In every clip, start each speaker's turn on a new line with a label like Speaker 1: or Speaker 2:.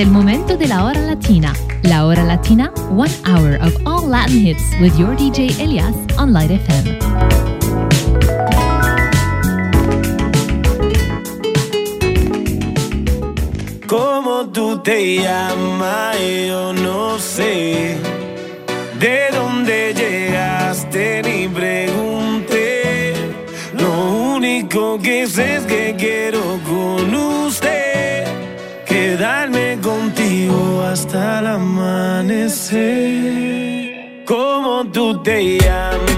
Speaker 1: el momento de la hora latina. La hora latina, one hour of all Latin hits with your DJ Elias on Light FM.
Speaker 2: ¿Cómo tú te llamas? Yo no sé. ¿De dónde llegaste? Ni pregunté. Lo único que sé es que quiero hasta el amanecer. ¿Cómo tú te llamas?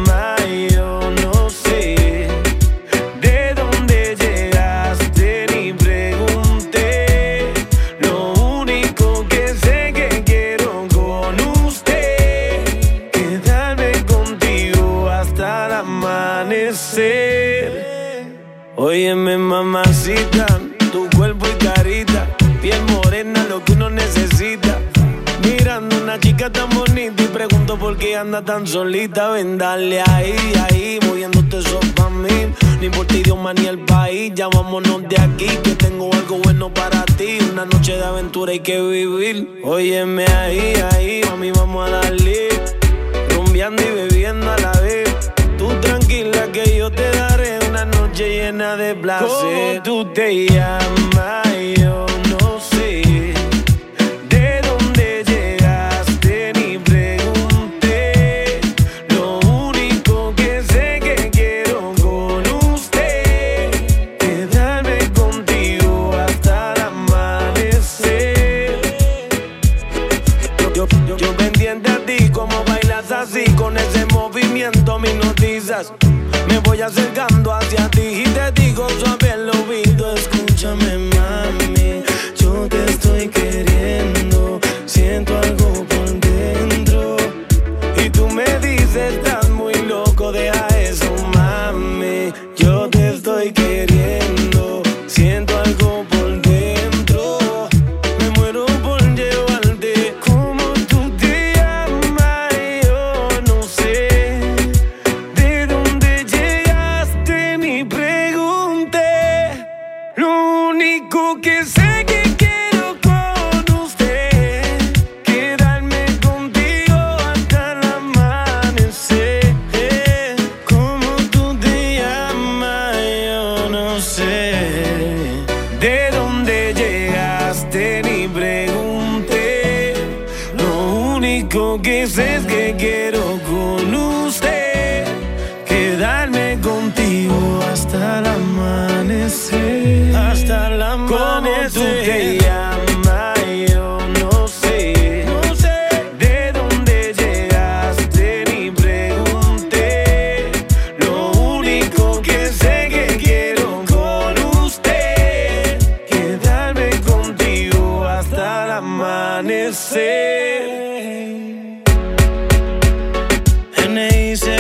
Speaker 2: Anda tan solita. Ven, dale ahí, ahí, moviéndote eso pa' mí. No importa idioma ni el país, ya vámonos de aquí. Que tengo algo bueno para ti. Una noche de aventura hay que vivir. Óyeme ahí, ahí, mami, vamos a darle. Rumbeando y bebiendo a la vez. Tú tranquila que yo te daré una noche llena de placer. ¿Cómo tú te llamas? Yo acercando a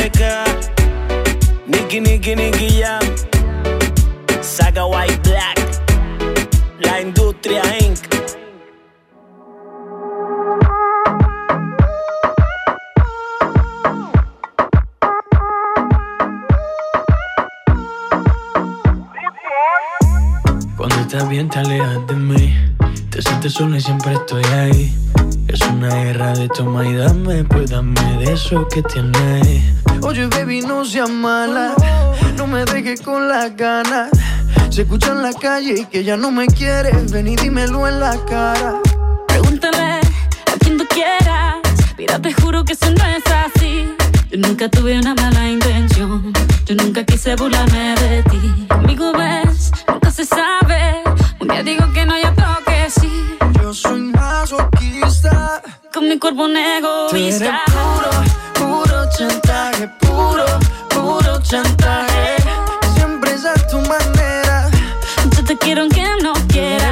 Speaker 2: N.I.C.K. Nicky, Nicky, Nicky Jam. Saga White Black. La Industria Inc.
Speaker 3: Cuando estás bien te alejas de mí Te sientes sola y siempre estoy ahí Es una guerra de toma y dame Pues dame de eso que tienes Oye baby no seas mala No me dejes con las ganas Se escucha en la calle y que ya no me quieres Ven y dímelo en la cara
Speaker 4: Pregúntale a quien tú quieras. Mira, te juro que eso no es así. Yo nunca tuve una mala intención. Yo nunca quise burlarme de ti. Conmigo ves, nunca se sabe. Un día digo que no, Con mi cuerpo un
Speaker 3: Tú eres
Speaker 4: egoísta.
Speaker 3: puro, puro chantaje Puro, puro chantaje Siempre es a tu manera
Speaker 4: Yo te quiero aunque no quieras.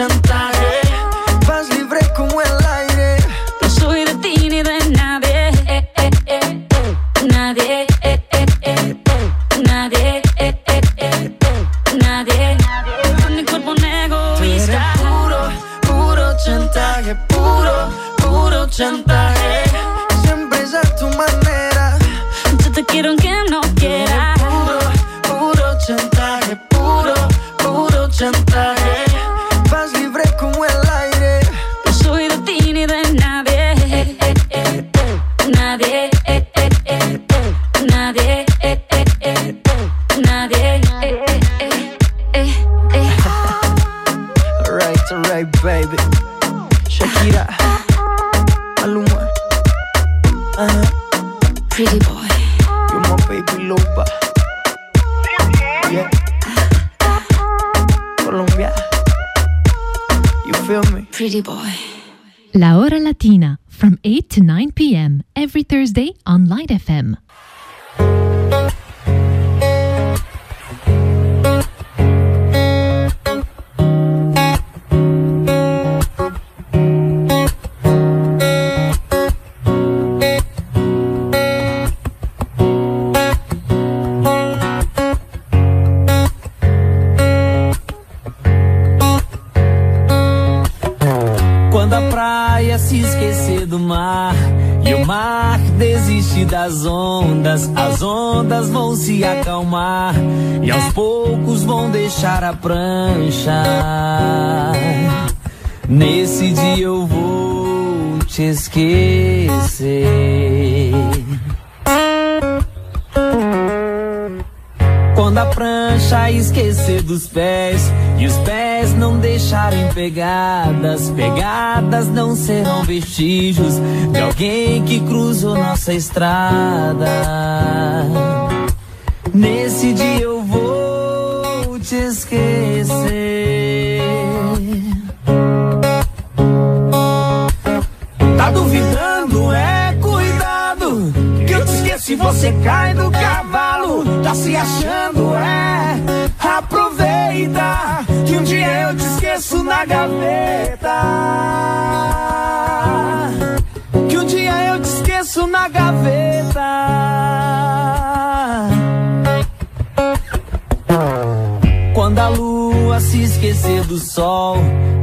Speaker 1: Santa
Speaker 5: Quando a praia se esquecer do mar e o mar desistir das ondas, as ondas vão se acalmar e aos poucos vão deixar a prancha. Nesse dia eu vou te esquecer. Quando a prancha esquecer dos pés e os pés não deixarem pegadas, pegadas não serão vestígios de alguém que cruzou nossa estrada. Nesse dia eu vou te esquecer. Tá duvidando? É cuidado. Que eu te esqueço e você cai do cavalo. Tá se achando? É. Aproveita. Que um dia eu te esqueço na gaveta. Que um dia eu te esqueço na gaveta. Quando a lua se esquecer do sol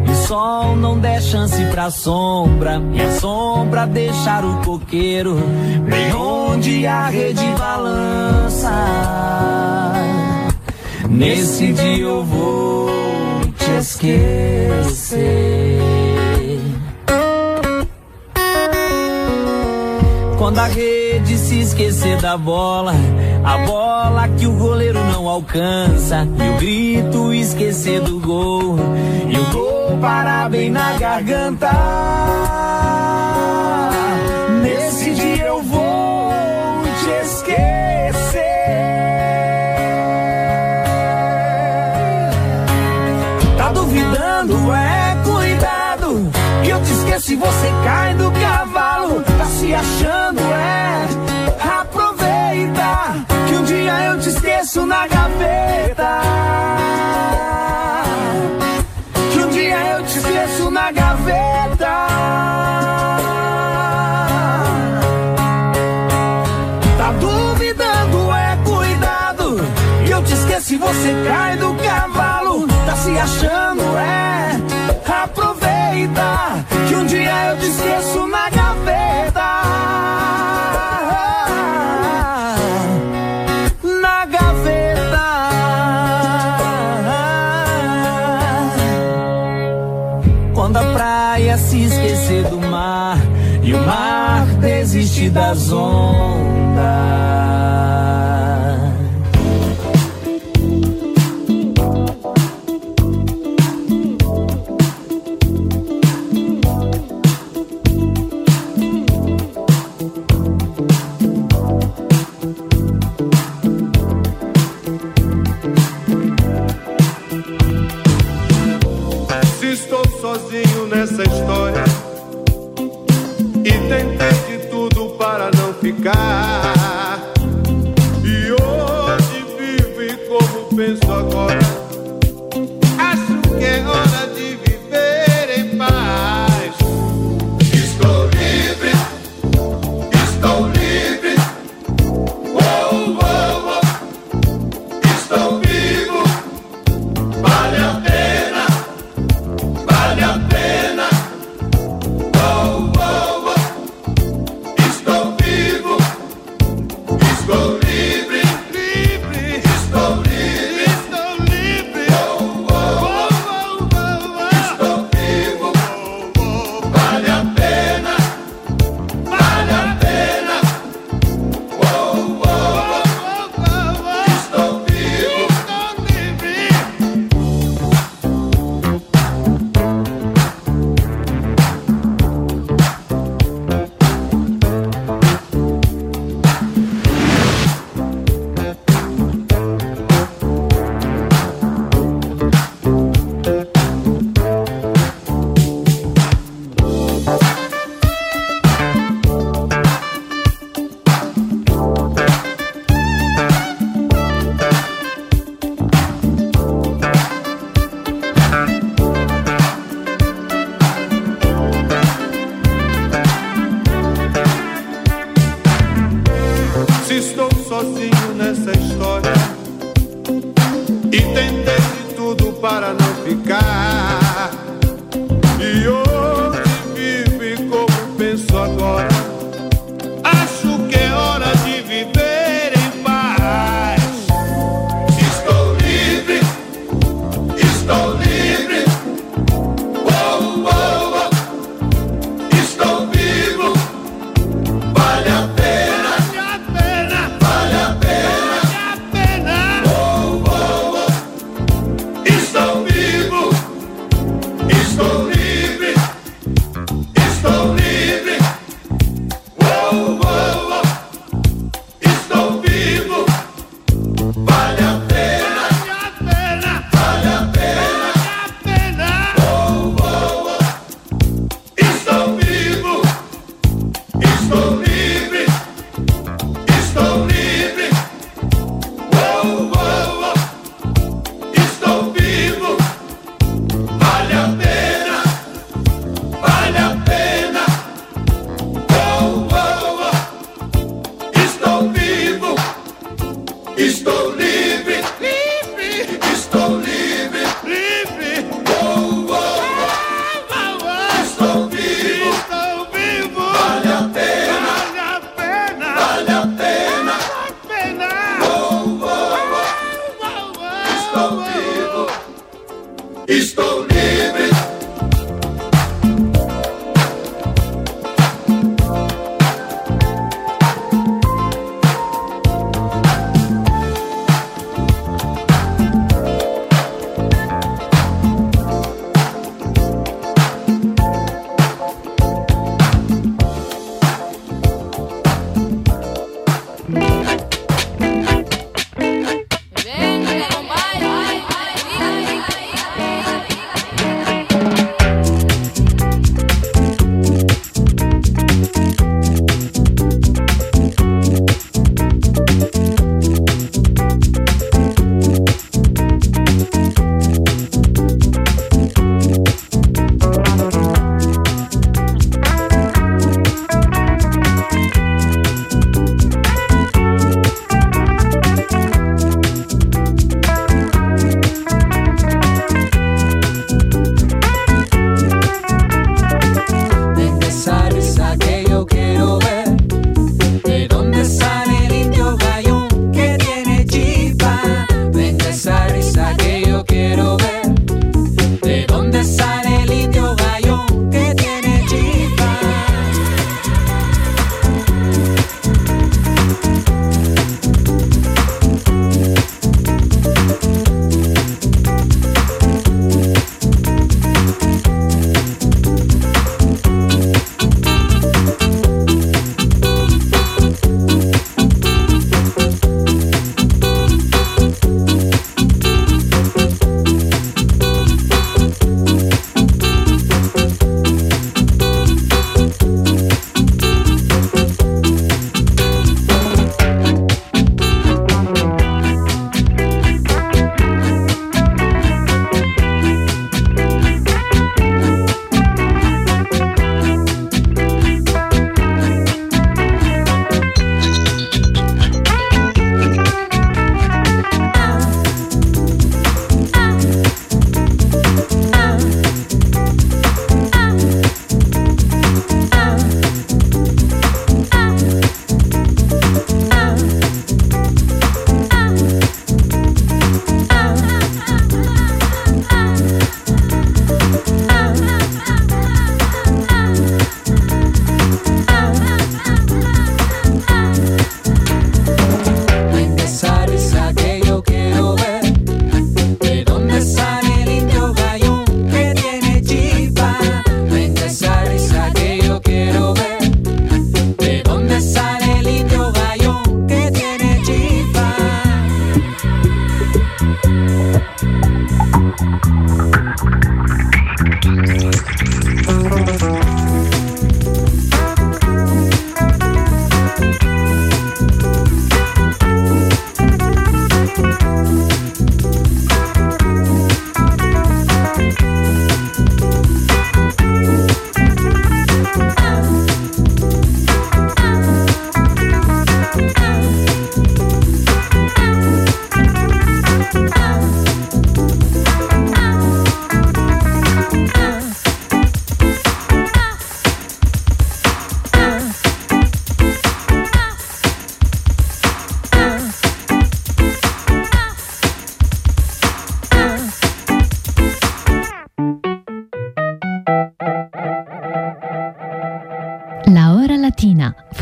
Speaker 5: e o sol não der chance pra sombra e a sombra deixar o coqueiro bem onde a rede balança. Nesse dia eu vou te esquecer. Quando a rede esquecer da bola, a bola que o goleiro não alcança, e o grito esquecer do gol, e o gol parar bem na garganta. Nesse dia eu vou te esquecer. Tá duvidando? É cuidado. Que eu te esqueço e você cai do cavalo. Tá se achando? É. esqueço na gaveta. Que um dia eu te esqueço na gaveta. Tá duvidando? É cuidado. Que eu te esqueço e você cai do cavalo. Tá se achando? É. Aproveita. Que um dia eu te esqueço na gaveta.
Speaker 6: Das ondas.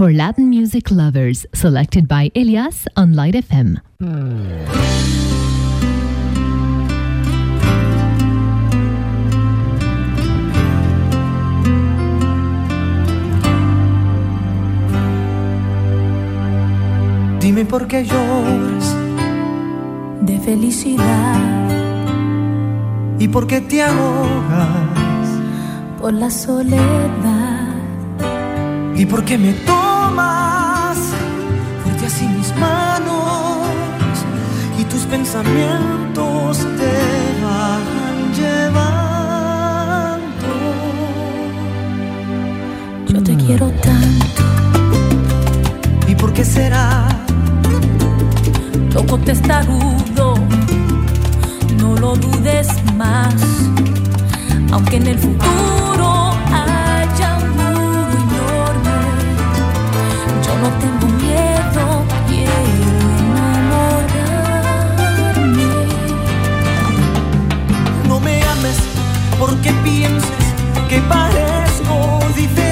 Speaker 1: for Latin music lovers, selected by Elias on Light FM.
Speaker 7: Dime por qué lloras
Speaker 8: de felicidad
Speaker 7: y por qué te ahogas
Speaker 8: por la soledad
Speaker 7: y por qué me tomas amas, fuerte así mis manos y tus pensamientos te van llevando.
Speaker 8: Yo te quiero tanto.
Speaker 7: ¿Y por qué será?
Speaker 8: Loco testarudo, no lo dudes más, aunque en el futuro Tengo miedo de enamorarme.
Speaker 7: No me ames porque pienses que parezco diferente.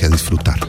Speaker 9: A disfrutar.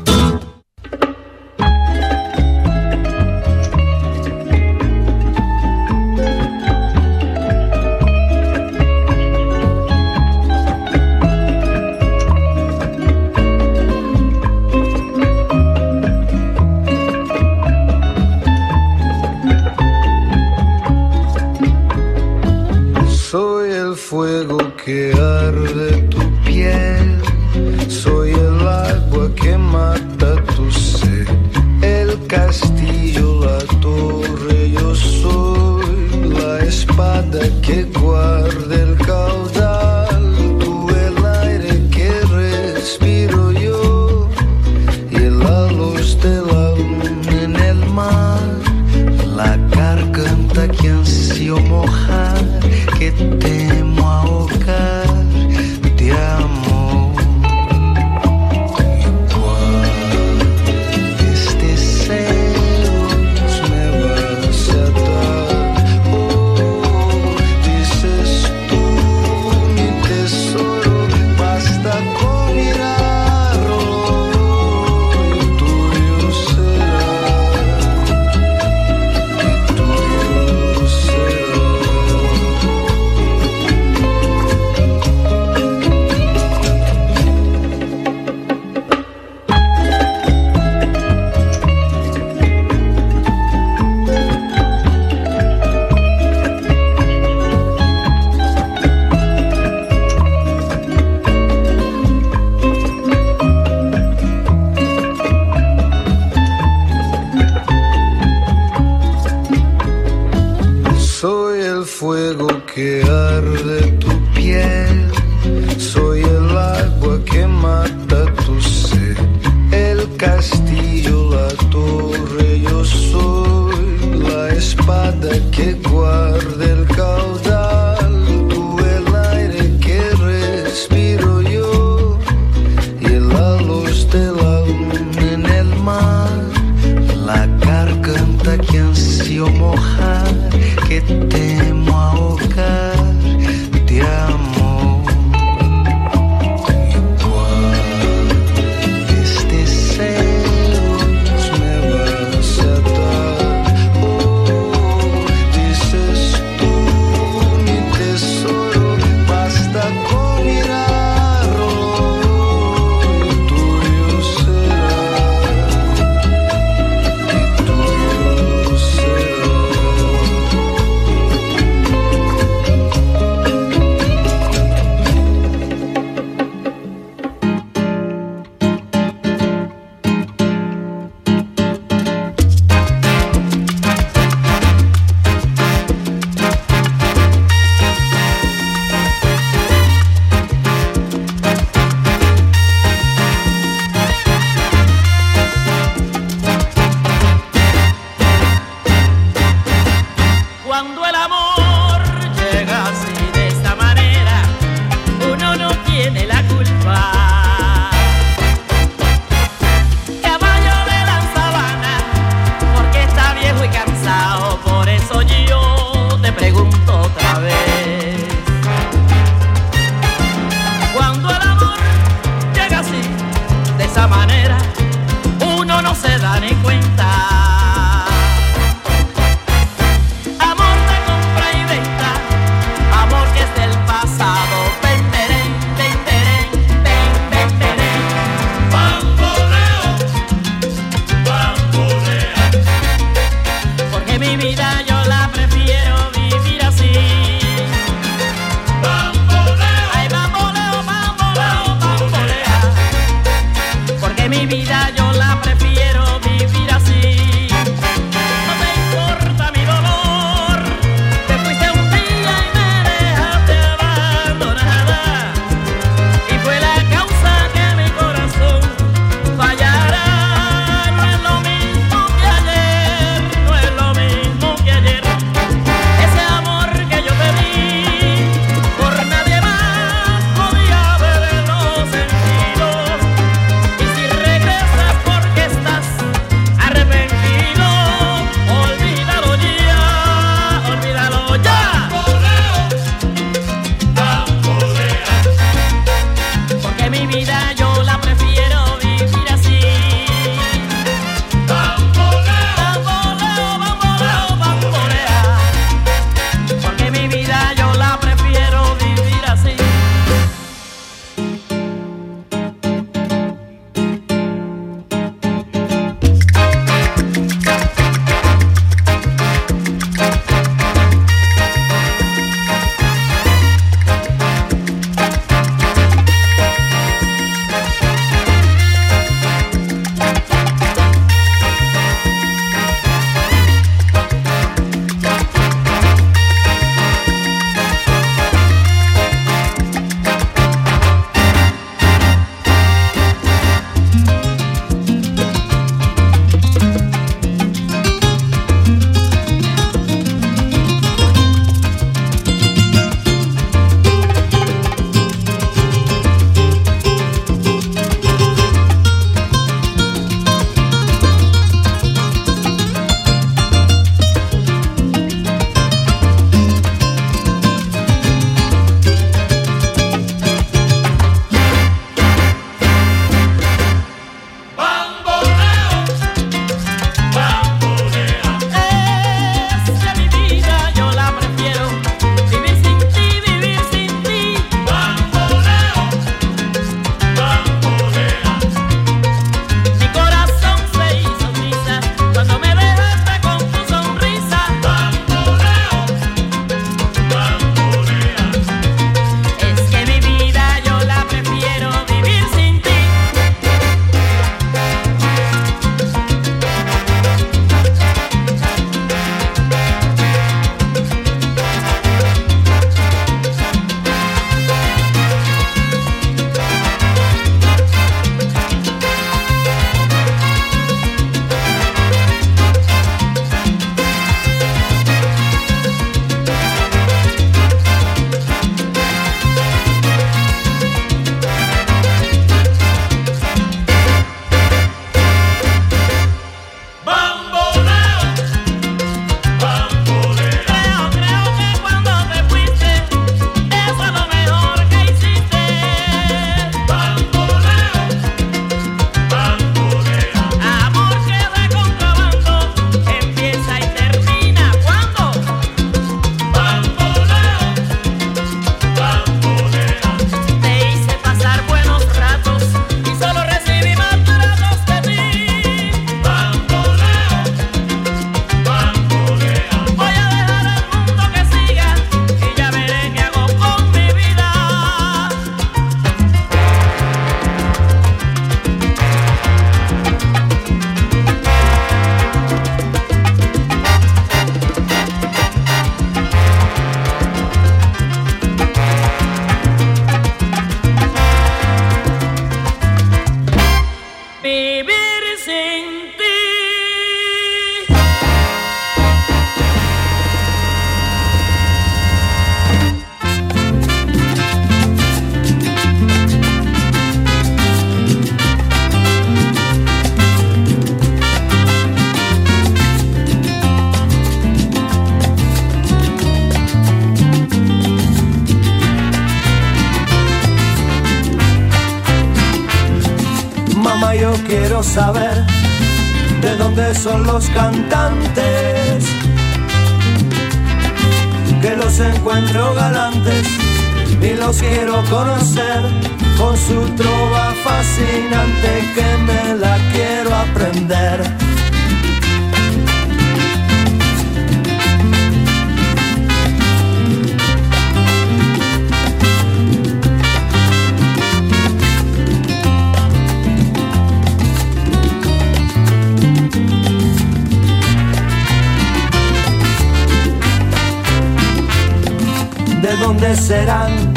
Speaker 10: Serán?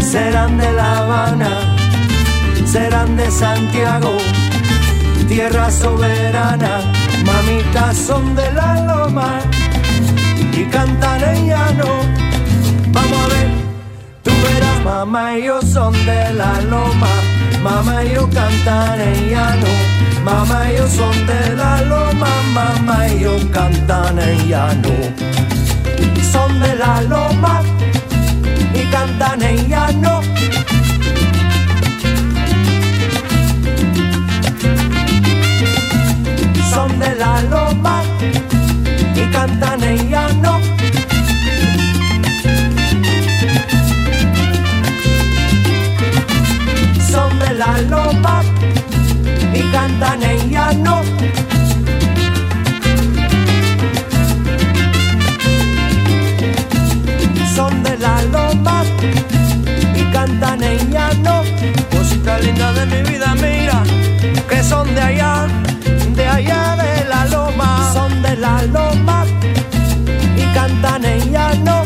Speaker 10: Serán de La Habana, serán de Santiago, tierra soberana, mamitas son de la loma y cantan en llano. Vamos a ver, tú verás, mamá y yo son de la loma, mamá y yo cantan en llano. Mamá y yo son de la loma, mamá y yo cantan en llano son de la loma y cantan en llano. Son de la loma y cantan en llano. Son de la loma y cantan en llano. Cantan en llano, cosita linda de mi vida, mira, que son de allá, de allá de la loma, son de la loma y cantan en llano.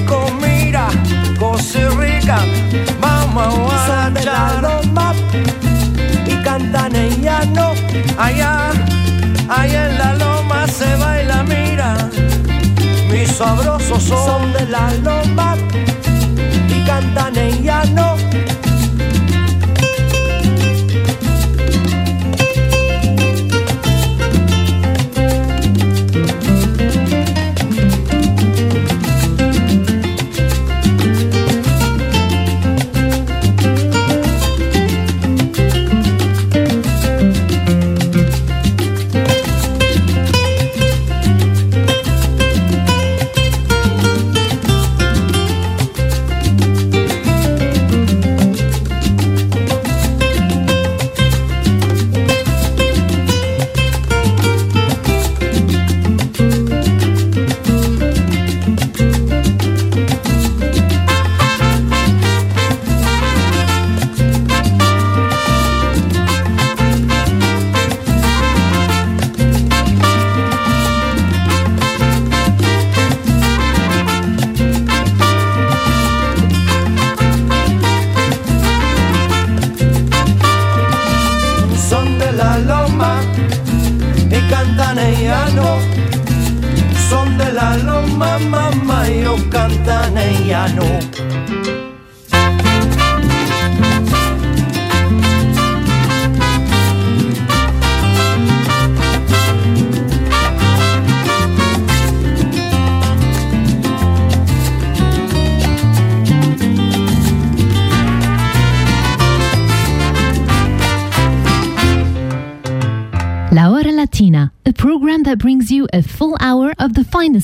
Speaker 10: Rico, mira, cosa rica, vamos a son de la loma y cantan en llano, allá, allá en la loma se baila, sabrosos son de la loma y cantan en llano.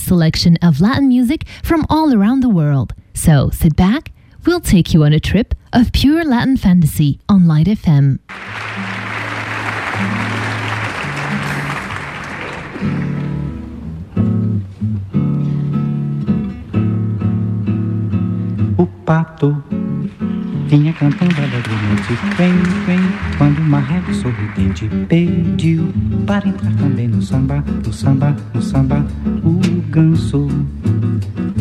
Speaker 1: Selection of Latin music from all around the world. So sit back, we'll take you on a trip of pure Latin fantasy on Light FM.
Speaker 11: O pato vinha cantando alegremente, vem, vem, quando uma régua sorridente pediu para entrar também no samba, no samba, no samba. O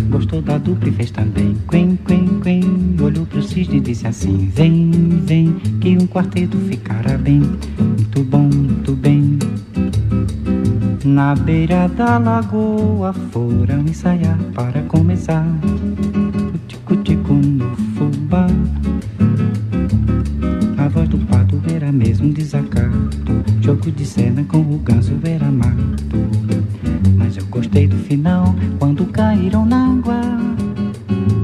Speaker 11: gostou da dupla e fez também, quen, quen, quen. Olhou pro cisne e disse assim: Vem, vem, que um quarteto ficará bem, muito bom, muito bem. Na beira da lagoa foram ensaiar para começar. Tico-tico no fubá a voz do pato era mesmo desacato. Jogo de cena com o ganso era mato. Mas eu gostei do final quando caíram na água.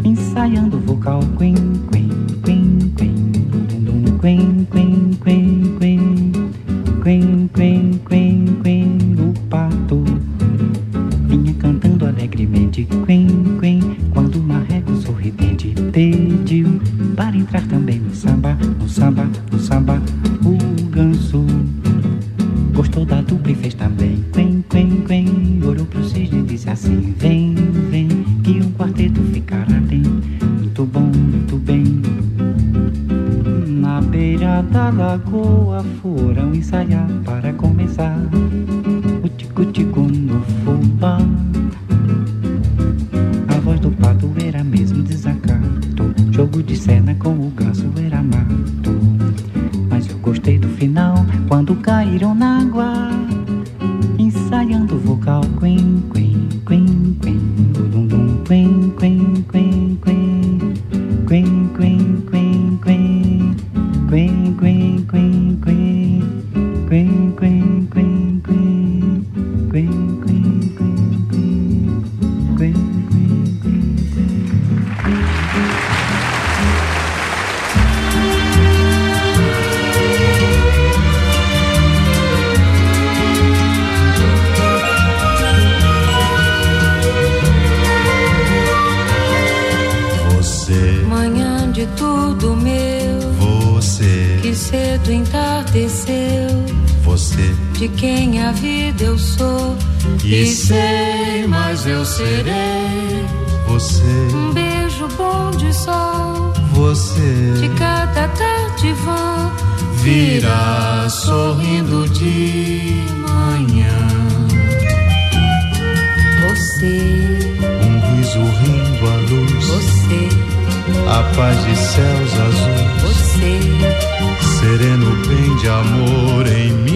Speaker 11: Ensaiando o vocal quen, E
Speaker 12: sei, mas eu serei
Speaker 13: você.
Speaker 12: Um beijo bom de sol.
Speaker 13: Você.
Speaker 12: De cada tarde vã.
Speaker 13: Virá sorrindo de manhã.
Speaker 12: Você.
Speaker 13: Um riso rindo à luz.
Speaker 12: Você.
Speaker 13: A paz de céus azuis.
Speaker 12: Você.
Speaker 13: Sereno bem de amor em mim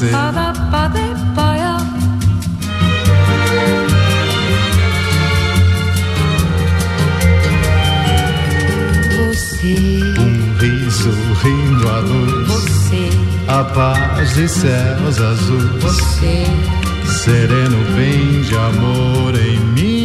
Speaker 13: você.
Speaker 12: Você.
Speaker 13: Um riso rindo à luz.
Speaker 12: Você.
Speaker 13: A paz de céus azuis.
Speaker 12: Você.
Speaker 13: Sereno vem de amor em mim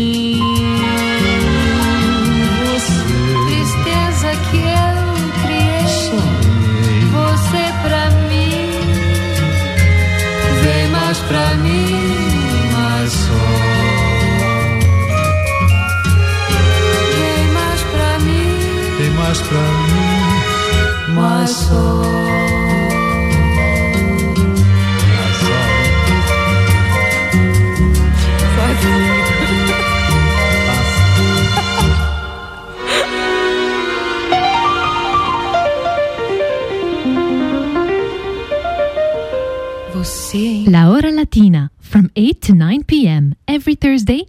Speaker 1: every Thursday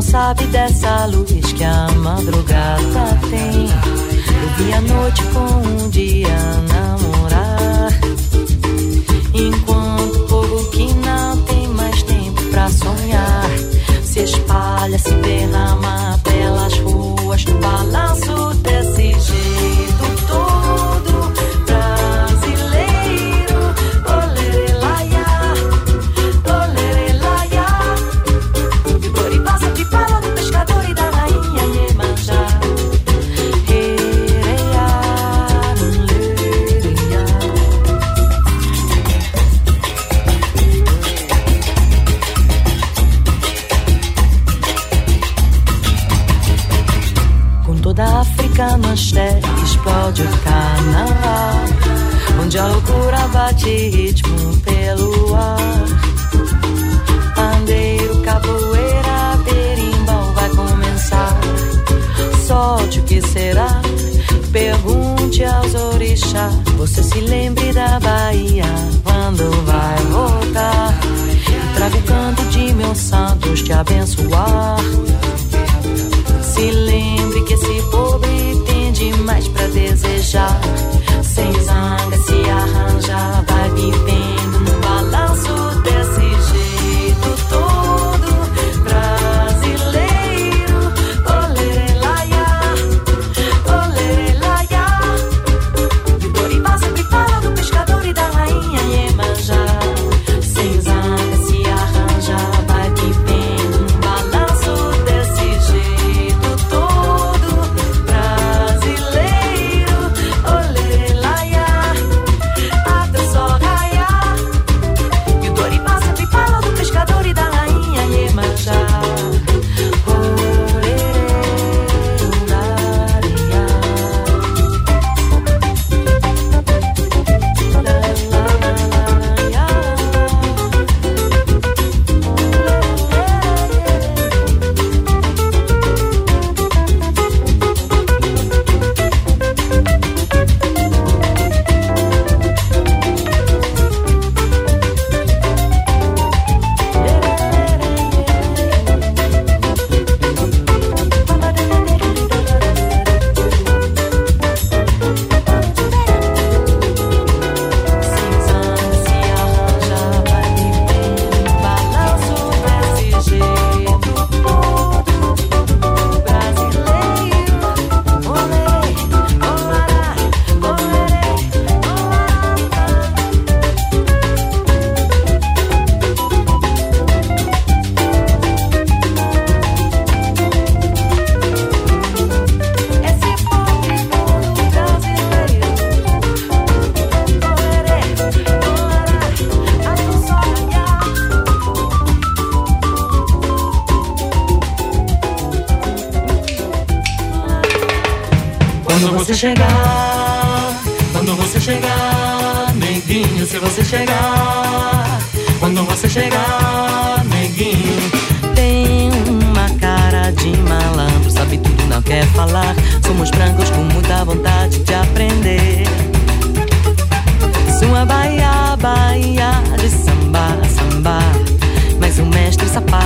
Speaker 14: não sabe dessa luz que a madrugada tem. Eu vi a noite com um dia namorar. Enquanto o povo que não tem mais tempo pra sonhar se espalha, se vê na mata shot.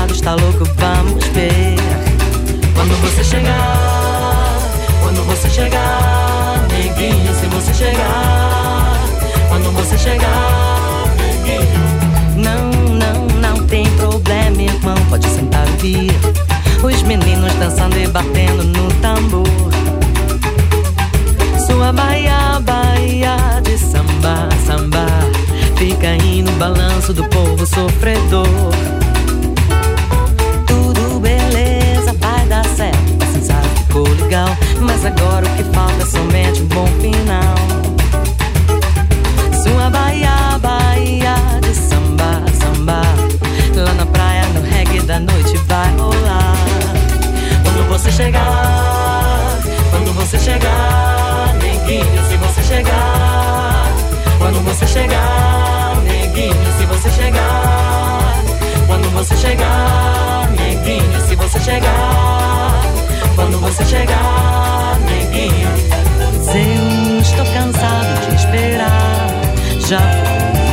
Speaker 14: lado está louco, vamos ver. Quando você chegar, quando você chegar, neguinho, se você chegar, quando você chegar, neguinho. Não, não, não tem problema, irmão, pode sentar e vir. Os meninos dançando e batendo no tambor. Sua baia, baia de samba, samba. Fica aí no balanço do povo sofredor. Legal, mas agora o que falta é somente um bom final. Sua Bahia, Bahia de samba, samba. Lá na praia, no reggae da noite vai rolar. Quando você chegar, quando você chegar, neguinho, se você chegar. Quando você chegar, neguinho, se você chegar. Quando você chegar, neguinho, se você chegar. Quando você chegar, neguinho. Eu estou cansado de esperar. Já vou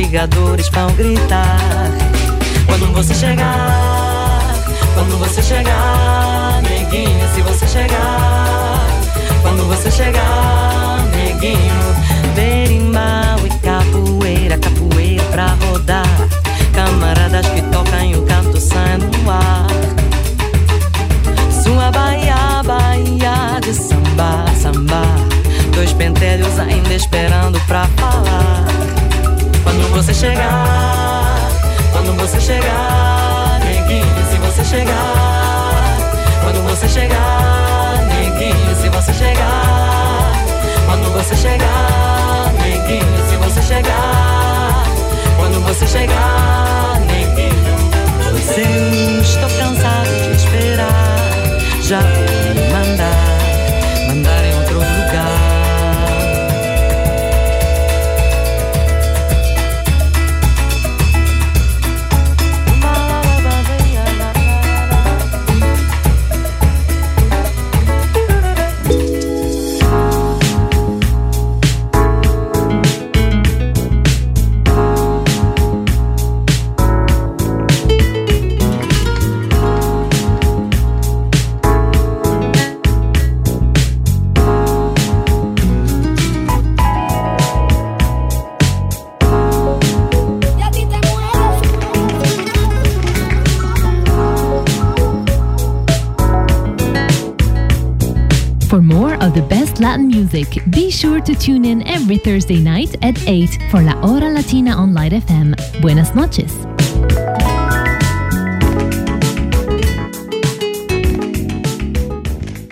Speaker 14: investigadores vão gritar. Quando você chegar, quando você chegar, neguinho, se você chegar. Quando você chegar, neguinho, berimbau e capoeira, capoeira pra rodar. Camaradas que tocam e o canto sai no ar. Sua Bahia, Bahia de samba, samba. Dois pentelhos ainda esperando pra falar. Quando você chegar, quando você chegar, neguinho, se você chegar. Quando você chegar, neguinho, se você chegar. Quando você chegar, neguinho, se você chegar. Quando você chegar, neguinho. Pois eu estou cansado de esperar. Já vou
Speaker 1: music, be sure to tune in every Thursday night at 8 for La Hora Latina on Light FM. Buenas noches.